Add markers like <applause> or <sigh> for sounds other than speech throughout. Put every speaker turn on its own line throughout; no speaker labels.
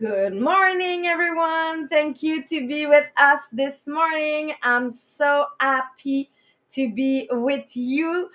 Good morning, everyone. Thank you to be with us this morning. I'm so happy to be with you.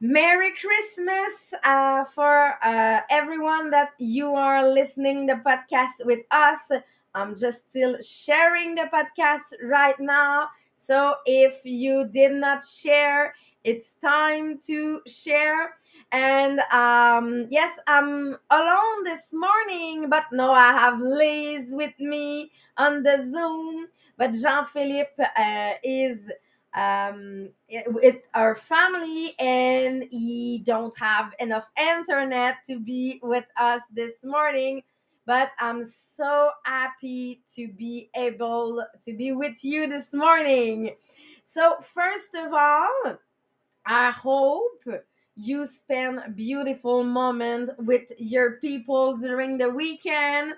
Merry Christmas uh, for uh, everyone that you are listening the podcast with us. I'm just still sharing the podcast right now. So if you did not share, it's time to share. And um, yes, I'm alone this morning, but no, I have Liz with me on the Zoom. But Jean Philippe uh, is um, with our family, and he don't have enough internet to be with us this morning. But I'm so happy to be able to be with you this morning. So first of all, I hope you spend a beautiful moment with your people during the weekend.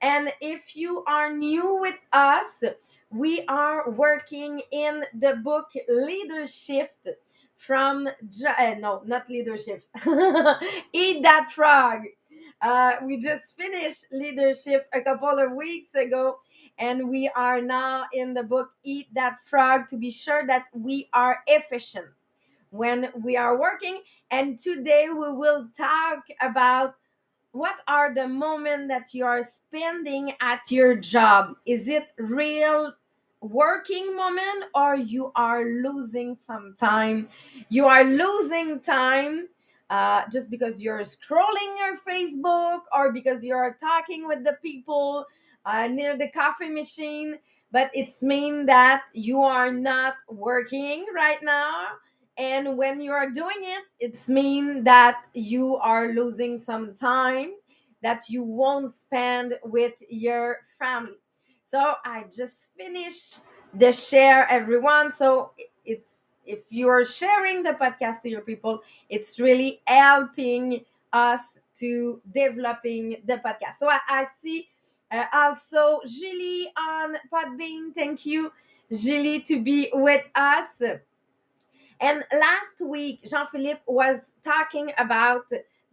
And if you are new with us, we are working in the book Leadership from, uh, no, not Leadership, <laughs> Eat That Frog. Uh, we just finished Leadership a couple of weeks ago, and we are now in the book Eat That Frog to be sure that we are efficient when we are working. And today we will talk about what are the moments that you are spending at your job. Is it real working moment or you are losing some time? You are losing time uh, just because you're scrolling your Facebook or because you're talking with the people uh, near the coffee machine. But it's mean that you are not working right now and when you are doing it it's mean that you are losing some time that you won't spend with your family. So i just finished the share everyone. So it's if you're sharing the podcast to your people it's really helping us to developing the podcast. So i, I see uh, also julie on podbean. Thank you julie to be with us and last week, Jean Philippe was talking about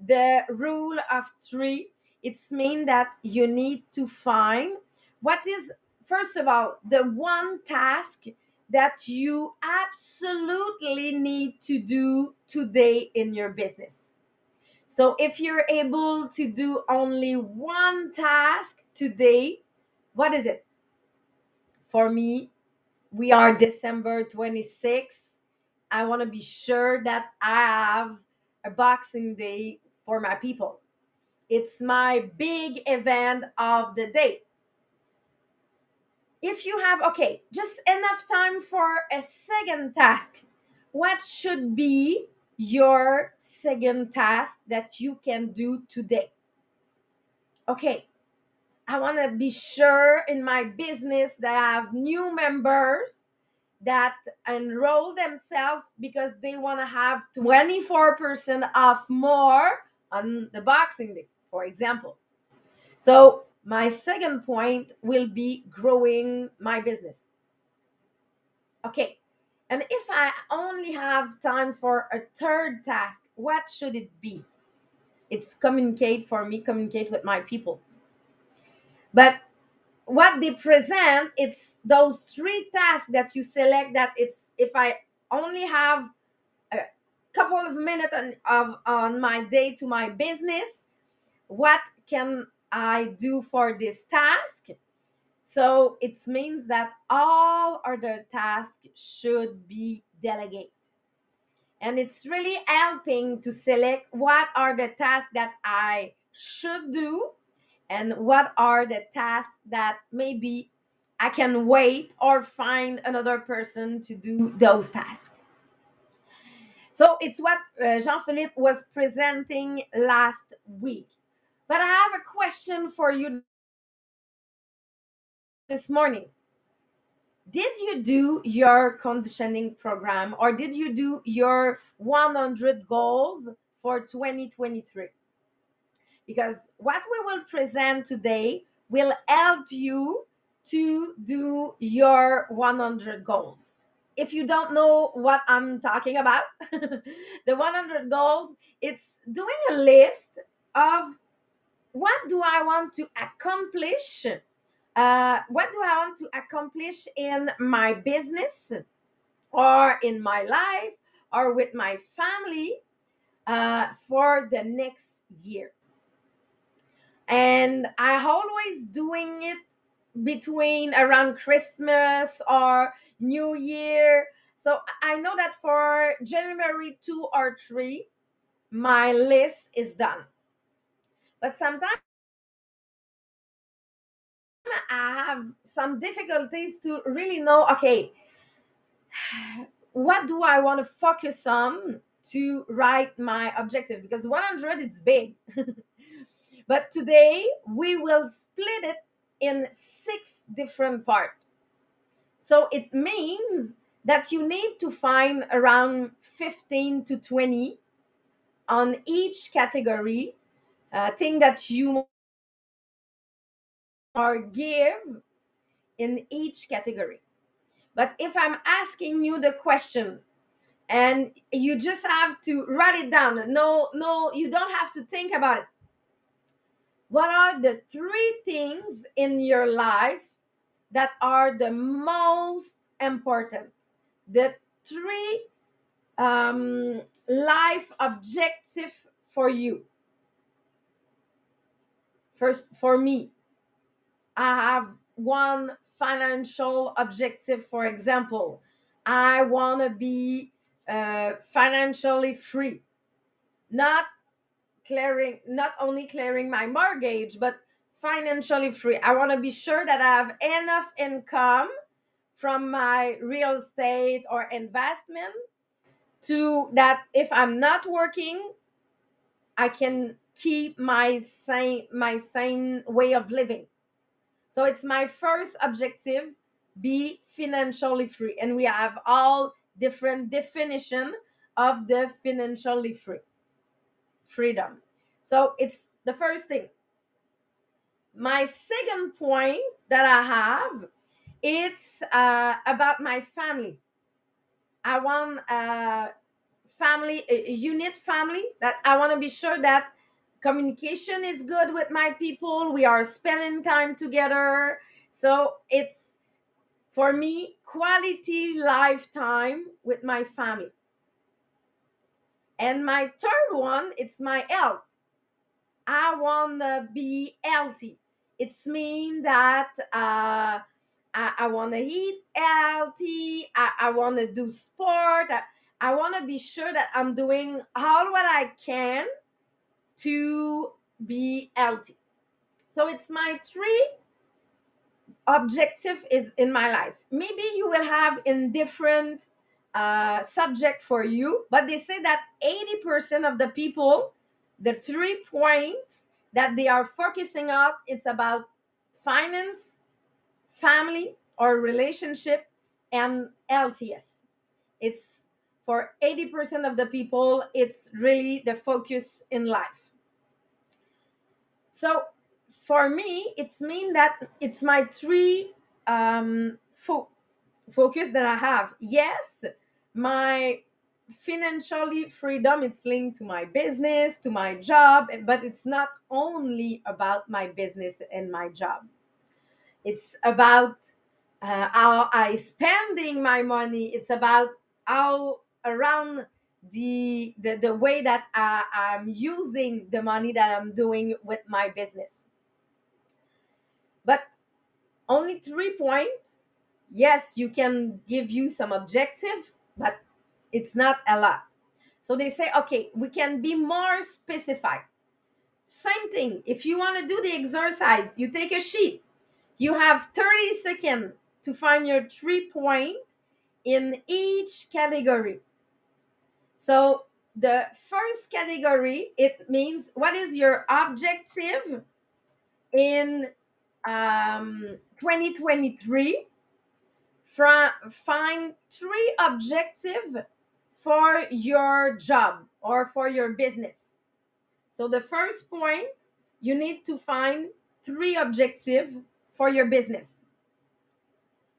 the rule of three. It's mean that you need to find what is, first of all, the one task that you absolutely need to do today in your business. So if you're able to do only one task today, what is it? For me, we are December 26th I want to be sure that I have a Boxing Day for my people. It's my big event of the day. If you have, okay, just enough time for a second task, what should be your second task that you can do today? Okay, I want to be sure in my business that I have new members that enroll themselves because they want to have 24% off more on the Boxing Day, for example. So, my second point will be growing my business. Okay, and if I only have time for a third task, what should it be? It's communicate for me, communicate with my people. But what they present it's those three tasks that you select that it's if i only have a couple of minutes on, of on my day to my business what can i do for this task? So it means that all other tasks should be delegated. And it's really helping to select what are the tasks that i should do and what are the tasks that maybe I can wait or find another person to do those tasks. So it's what uh, Jean Philippe was presenting last week. But I have a question for you this morning. Did you do your conditioning program or did you do your 100 goals for 2023? Because what we will present today will help you to do your 100 goals. If you don't know what I'm talking about, <laughs> the 100 goals, it's doing a list of what do I want to accomplish? Uh, what do I want to accomplish in my business or in my life or with my family uh, for the next year? And I always doing it between around Christmas or New Year. So I know that for January 2 or 3, my list is done. But sometimes I have some difficulties to really know okay, what do I want to focus on to write my objective? Because 100 it's big. <laughs> but today we will split it in six different parts. So it means that you need to find around 15 to 20 on each category uh, thing that you or give in each category. But if I'm asking you the question and you just have to write it down, no, no, you don't have to think about it. What are the three things in your life that are the most important? The three um, life objective for you. First, for me, I have one financial objective, for example. I want to be uh, financially free, not clearing, not only clearing my mortgage, but financially free. I want to be sure that I have enough income from my real estate or investment to that if I'm not working, I can keep my same my same way of living. So it's my first objective be financially free and we have all different definition of the financially free freedom. So it's the first thing. My second point that I have it's uh, about my family. I want a family, a unit family that I want to be sure that communication is good with my people. We are spending time together. So it's for me quality lifetime with my family. And my third one, it's my health. I want to be healthy. It's mean that uh, I, I want to eat healthy. I, I want to do sport. I, I want to be sure that I'm doing all what I can to be healthy. So it's my three objective is in my life. Maybe you will have in different uh, subject for you, but they say that 80% of the people, the three points that they are focusing on, it's about finance, family or relationship, and LTS. It's for 80% of the people, it's really the focus in life. So for me, it's mean that it's my three um, fo- focus that I have. Yes, my financially freedom it's linked to my business to my job but it's not only about my business and my job. It's about uh, how i spending my money. It's about how around the the, the way that I, i'm using the money that i'm doing with my business. But only three points yes you can give you some objective but it's not a lot. So they say okay we can be more specific same thing if you want to do the exercise you take a sheet. You have 30 seconds to find your three point in each category. So the first category it means what is your objective in um, 2023 from find three objective for your job or for your business. So the first point you need to find three objective for your business.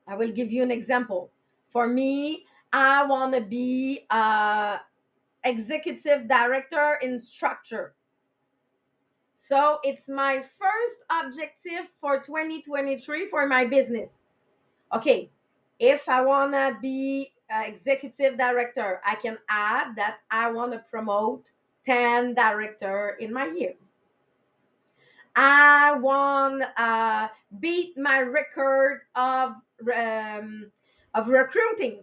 I will give you an example. For me i want to be a executive director in structure. So it's my first objective for 2023 for my business. Okay, if I want to be executive director, I can add that I want to promote 10 director in my year. I want to uh, beat my record of um, of recruiting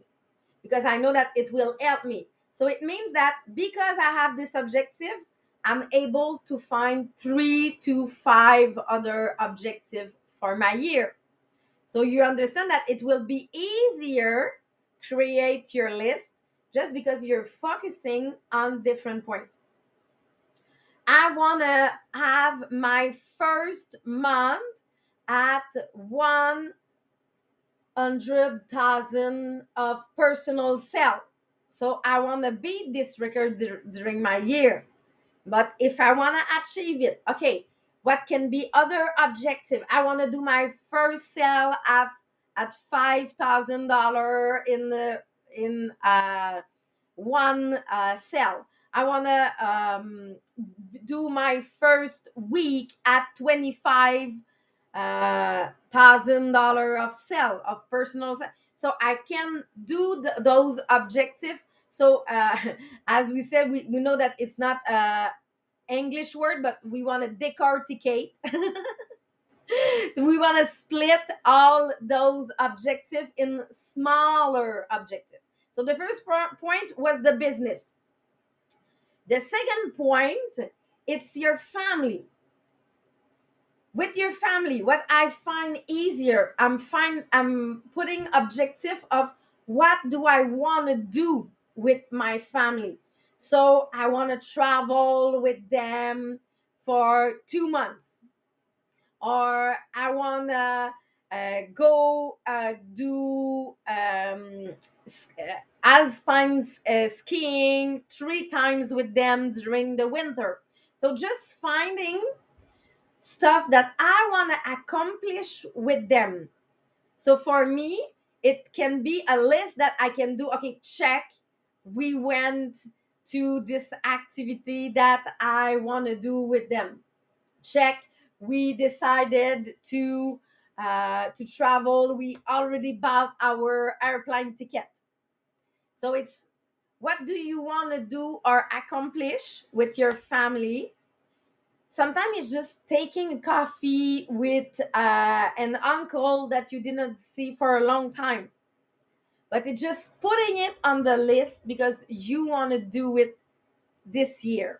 because I know that it will help me. So it means that because I have this objective, I'm able to find three to five other objectives for my year. So you understand that it will be easier create your list just because you're focusing on different points. I want to have my first month at 100,000 of personal sale. So I want to beat this record during my year. But if I want to achieve it, okay, what can be other objective? I want to do my first sale at at five thousand dollar in the in uh, one uh, sale. I want to um, do my first week at twenty five uh, thousand dollar of sale of personal sale. So I can do those objectives. So uh, <laughs> as we said, we, we know that it's not a English word, but we want to decorticate. <laughs> we want to split all those objectives in smaller objectives. So the first point was the business. The second point, it's your family. With your family, what I find easier, I'm find I'm putting objective of what do I want to do with my family. So I want to travel with them for two months or I want to uh, go uh, do um, uh, alpine uh, skiing three times with them during the winter. So just finding stuff that I want to accomplish with them. So for me, it can be a list that I can do. Okay, check. We went to this activity that I want to do with them. Check we decided to uh, to travel. We already bought our airplane ticket. So it's what do you want to do or accomplish with your family? Sometimes it's just taking coffee with uh, an uncle that you didn't see for a long time. But it's just putting it on the list because you want to do it this year.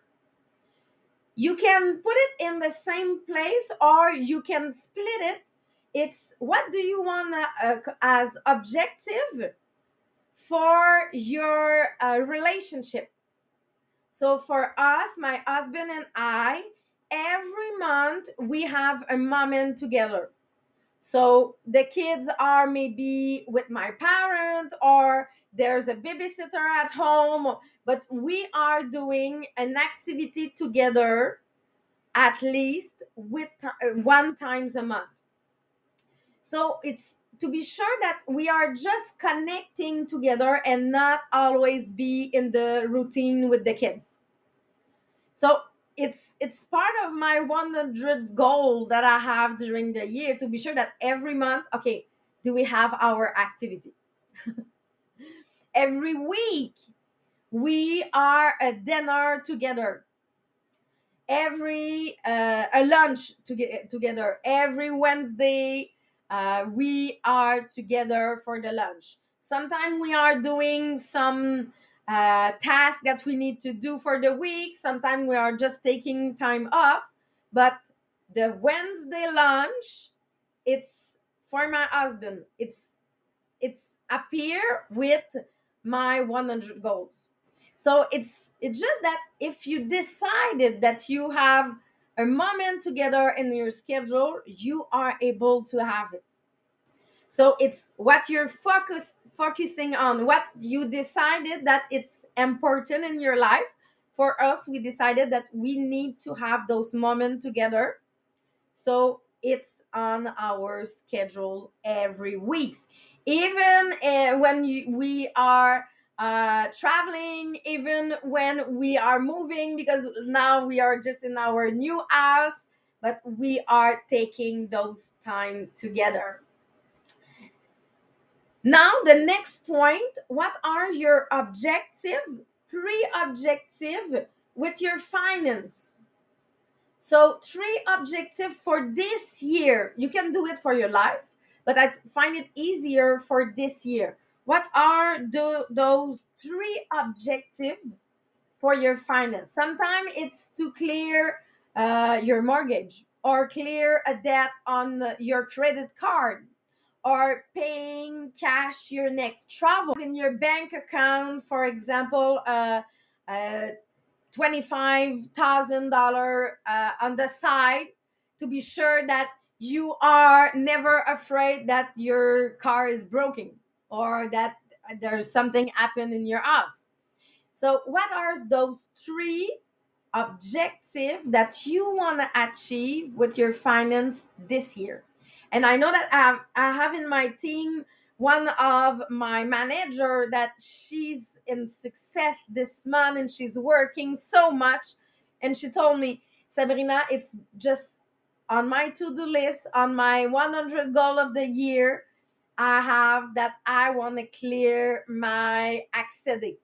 You can put it in the same place or you can split it. It's what do you want uh, as objective for your uh, relationship. So for us my husband and i every month we have a moment together so the kids are maybe with my parent or there's a babysitter at home but we are doing an activity together at least with uh, one times a month. So it's to be sure that we are just connecting together and not always be in the routine with the kids. So it's it's part of my 100 goal that i have during the year to be sure that every month okay do we have our activity? <laughs> Every week we are at dinner together. Every uh, a lunch to get together. Every wednesday uh, we are together for the lunch. Sometimes we are doing some uh, tasks that we need to do for the week. Sometimes we are just taking time off but the wednesday lunch it's for my husband. It's it's appear with my 100 goals. So it's it's just that if you decided that you have a moment together in your schedule you are able to have it. So it's what you're focus, focusing on what you decided that it's important in your life. For us we decided that we need to have those moments together. So it's on our schedule every week even uh, when you, we are uh, traveling even when we are moving because now we are just in our new house but we are taking those time together now the next point what are your objective three objective with your finance? So three objective for this year. You can do it for your life but i find it easier for this year. What are the, those three objective for your finance? Sometimes it's to clear uh, your mortgage or clear a debt on your credit card or paying cash your next travel in your bank account for example uh, uh, $25,000 uh, on the side to be sure that you are never afraid that your car is broken or that there's something happened in your house. So, what are those three objectives that you want to achieve with your finance this year? And I know that I have, I have in my team one of my manager that she's in success this month and she's working so much. And she told me sabrina it's just on my to-do list on my 100 goal of the year i have that i want to clear my accédé,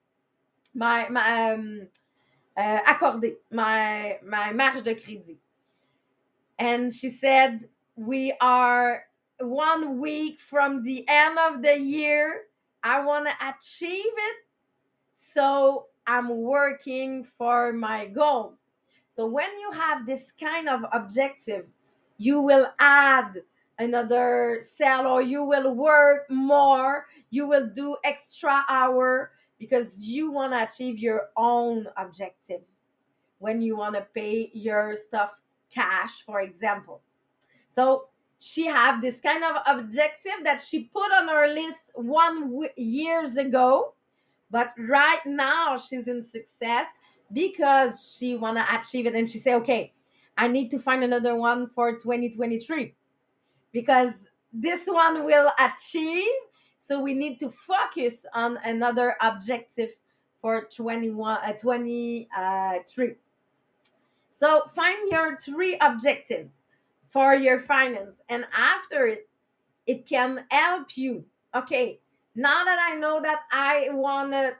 my, my um, uh, accorder my my marge de crédit. And she said we are one week from the end of the year. I want to achieve it. So I'm working for my goals. So when you have this kind of objective, you will add another cell or you will work more, you will do extra hour because you want to achieve your own objective when you want to pay your stuff cash for example. So she have this kind of objective that she put on her list one w- years ago. But right now she's in success because she want to achieve it. And she say okay i need to find another one for 2023 because this one will achieve so we need to focus on another objective for 21 uh, 23 so find your three objectives for your finance. And after it it can help you. Okay now that i know that i want to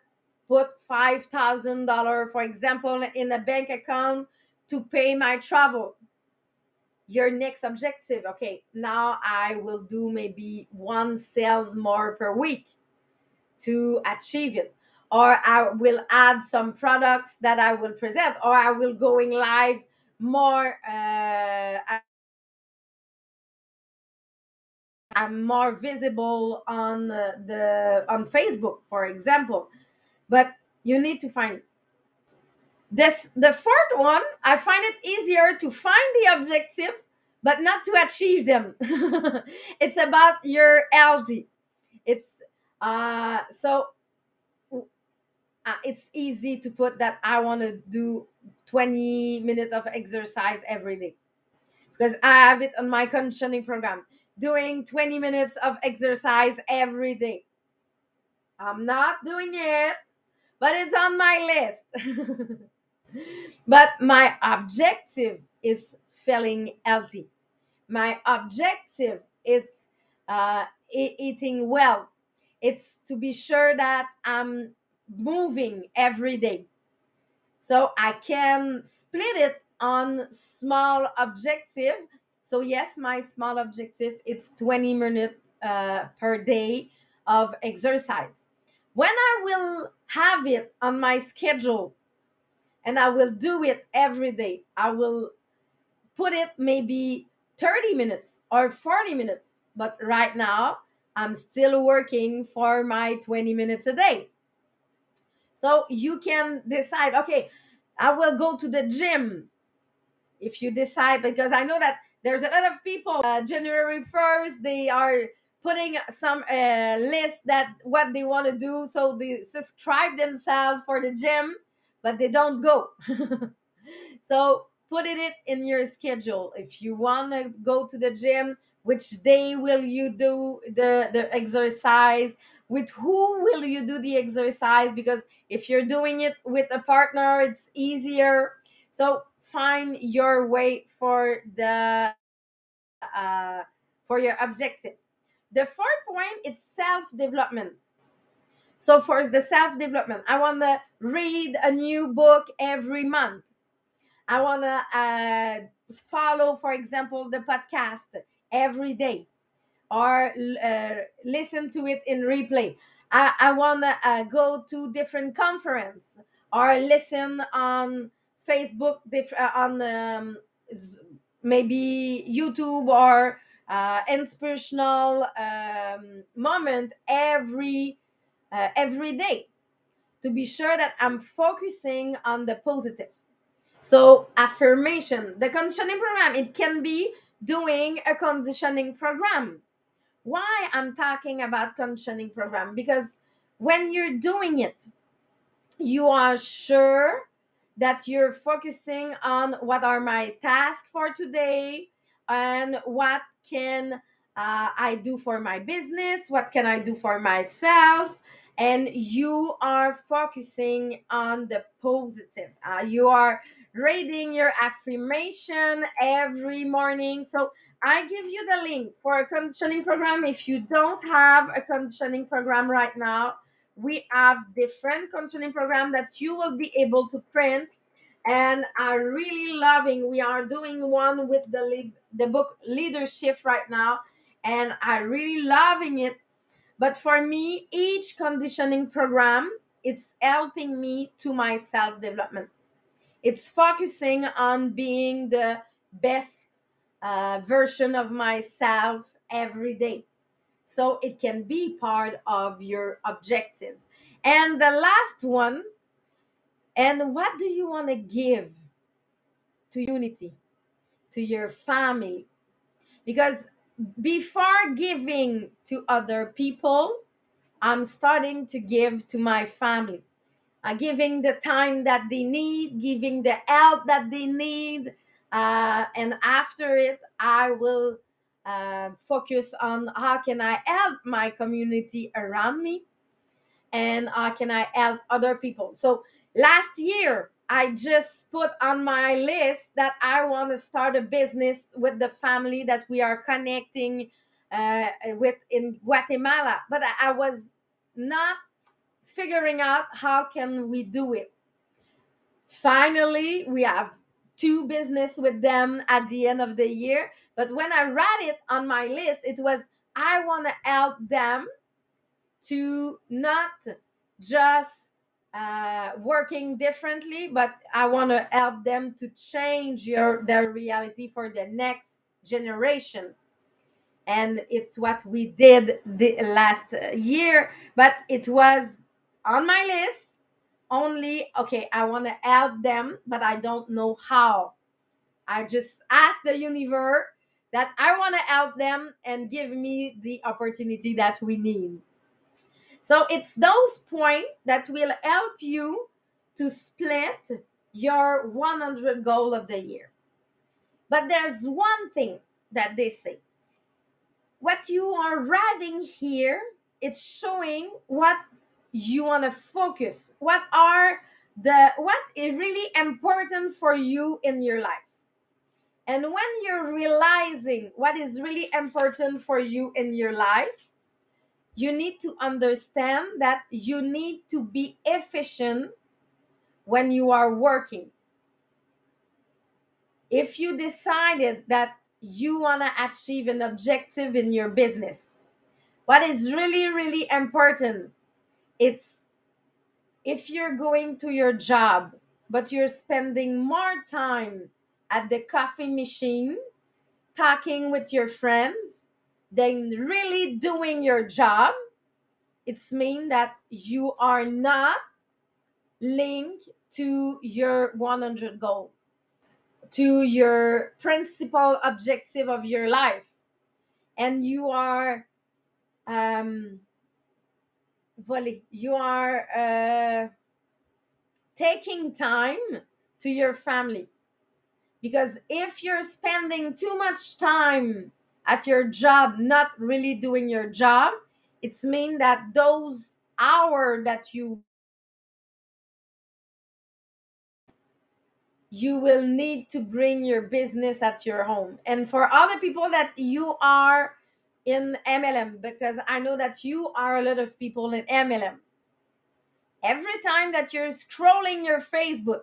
put $5000 for example in a bank account to pay my travel your next objective okay now i will do maybe one sales more per week to achieve it. Or i will add some products that i will present or i will going live more uh, I'm more visible on the on Facebook, for example. But you need to find this. The fourth one, I find it easier to find the objective, but not to achieve them. <laughs> it's about your LD. It's uh so uh, it's easy to put that I want to do 20 minutes of exercise every day because I have it on my conditioning program doing 20 minutes of exercise every day. I'm not doing it, but it's on my list. <laughs> but my objective is feeling healthy. My objective is uh, e- eating well. It's to be sure that I'm moving every day. So I can split it on small objective so yes, my small objective it's 20 minutes uh, per day of exercise. When I will have it on my schedule and I will do it every day, I will put it maybe 30 minutes or 40 minutes. But right now, I'm still working for my 20 minutes a day. So you can decide, okay, I will go to the gym if you decide, because I know that there's a lot of people uh, january 1st they are putting some uh, list that what they want to do. So they subscribe themselves for the gym but they don't go. <laughs> So put it in your schedule. If you want to go to the gym which day will you do the the exercise? With who will you do the exercise? Because if you're doing it with a partner it's easier. So find your way for the uh, for your objective. The fourth point is self development so for the self development i want to read a new book every month. I want to uh, follow for example the podcast every day or uh, listen to it in replay. I, I want to uh, go to different conference or listen on Facebook, uh, on um, maybe YouTube or uh, inspirational um, moment every uh, every day to be sure that I'm focusing on the positive. So affirmation, the conditioning program, it can be doing a conditioning program. Why I'm talking about conditioning program? Because when you're doing it, you are sure that you're focusing on what are my tasks for today and what can uh, I do for my business, what can I do for myself, and you are focusing on the positive. Uh, you are reading your affirmation every morning. So I give you the link for a conditioning program. If you don't have a conditioning program right now, we have different conditioning program that you will be able to print and are really loving. We are doing one with the the book leadership right now, and are really loving it. But for me, each conditioning program, it's helping me to my self development. It's focusing on being the best uh, version of myself every day. So it can be part of your objective. And the last one, and what do you want to give to unity, to your family? Because before giving to other people, I'm starting to give to my family. Uh, giving the time that they need, giving the help that they need, uh, and after it i will uh, focus on how can i help my community around me and how can i help other people so last year i just put on my list that i want to start a business with the family that we are connecting uh, with in guatemala but I, was not figuring out how can we do it finally we have two business with them at the end of the year. But when I read it on my list, it was I want to help them to not just uh, working differently, but I want to help them to change your their reality for the next generation. And it's what we did the last year, but it was on my list only okay i want to help them but i don't know how i just ask the universe that i want to help them and give me the opportunity that we need. So it's those points that will help you to split your 100 goal of the year. But there's one thing that they say. What you are writing here it's showing what you want to focus what are the what is really important for you in your life and when you're realizing what is really important for you in your life you need to understand that you need to be efficient when you are working. If you decided that you want to achieve an objective in your business what is really really important it's if you're going to your job but you're spending more time at the coffee machine talking with your friends than really doing your job it's mean that you are not linked to your 100 goal to your principal objective of your life and you are um volley. You are uh, taking time to your family. Because if you're spending too much time at your job, not really doing your job, it's mean that those hour that you you will need to bring your business at your home. And for other people that you are in mlm because i know that you are a lot of people in mlm every time that you're scrolling your facebook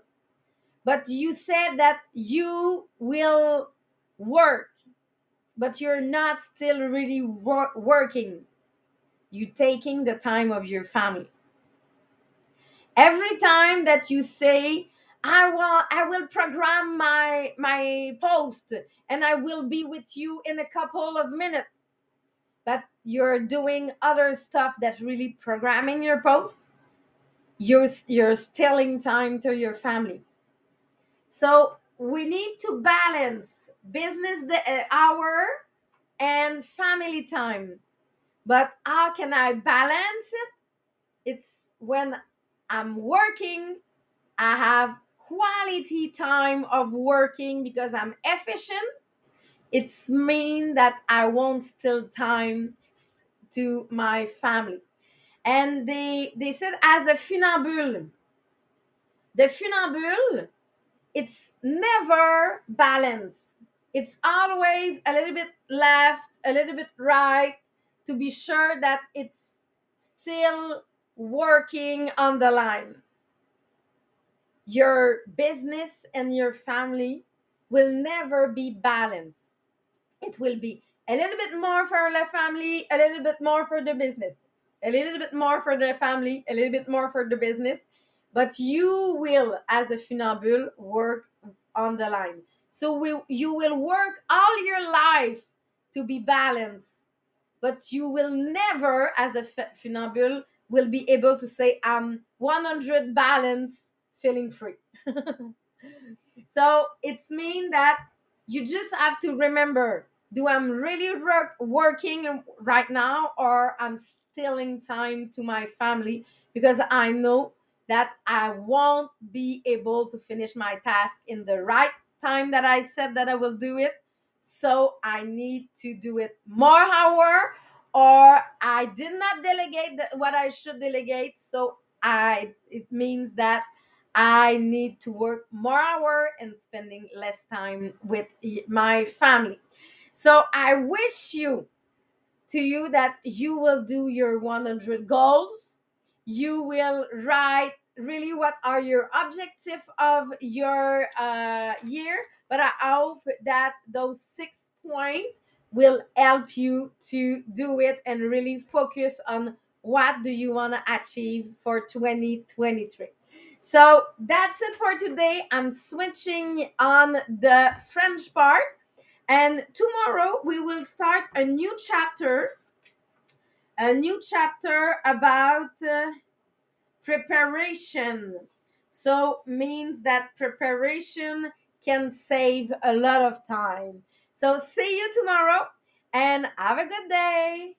but you said that you will work but you're not still really wor- working. You're taking the time of your family. Every time that you say i will i will program my my post and i will be with you in a couple of minutes but you're doing other stuff that really programming your post you're you're stealing time to your family so we need to balance business uh, hour and family time. But how can i balance it? It's when i'm working i have quality time of working because i'm efficient. It's mean that i won't steal time to my family. And they they said as a funambule the funambule it's never balanced. It's always a little bit left a little bit right to be sure that it's still working on the line. Your business and your family will never be balanced. It will be a little bit more for the family a little bit more for the business a little bit more for the family a little bit more for the business but you will as a funambule work on the line. So we, you will work all your life to be balanced. But you will never as a funambule will be able to say i'm 100 balance feeling free. <laughs> So it's mean that you just have to remember do i'm really work, working right now or i'm stealing time to my family because i know that i won't be able to finish my task in the right time that i said that i will do it so i need to do it more hour or i did not delegate what i should delegate so i it means that I need to work more hour and spending less time with my family. So I wish you to you that you will do your 100 goals. You will write really what are your objective of your uh, year. But I hope that those six points will help you to do it and really focus on what do you want to achieve for 2023 so that's it for today. I'm switching on the French part. And tomorrow we will start a new chapter, a new chapter about uh, preparation. So means that preparation can save a lot of time. So see you tomorrow and have a good day.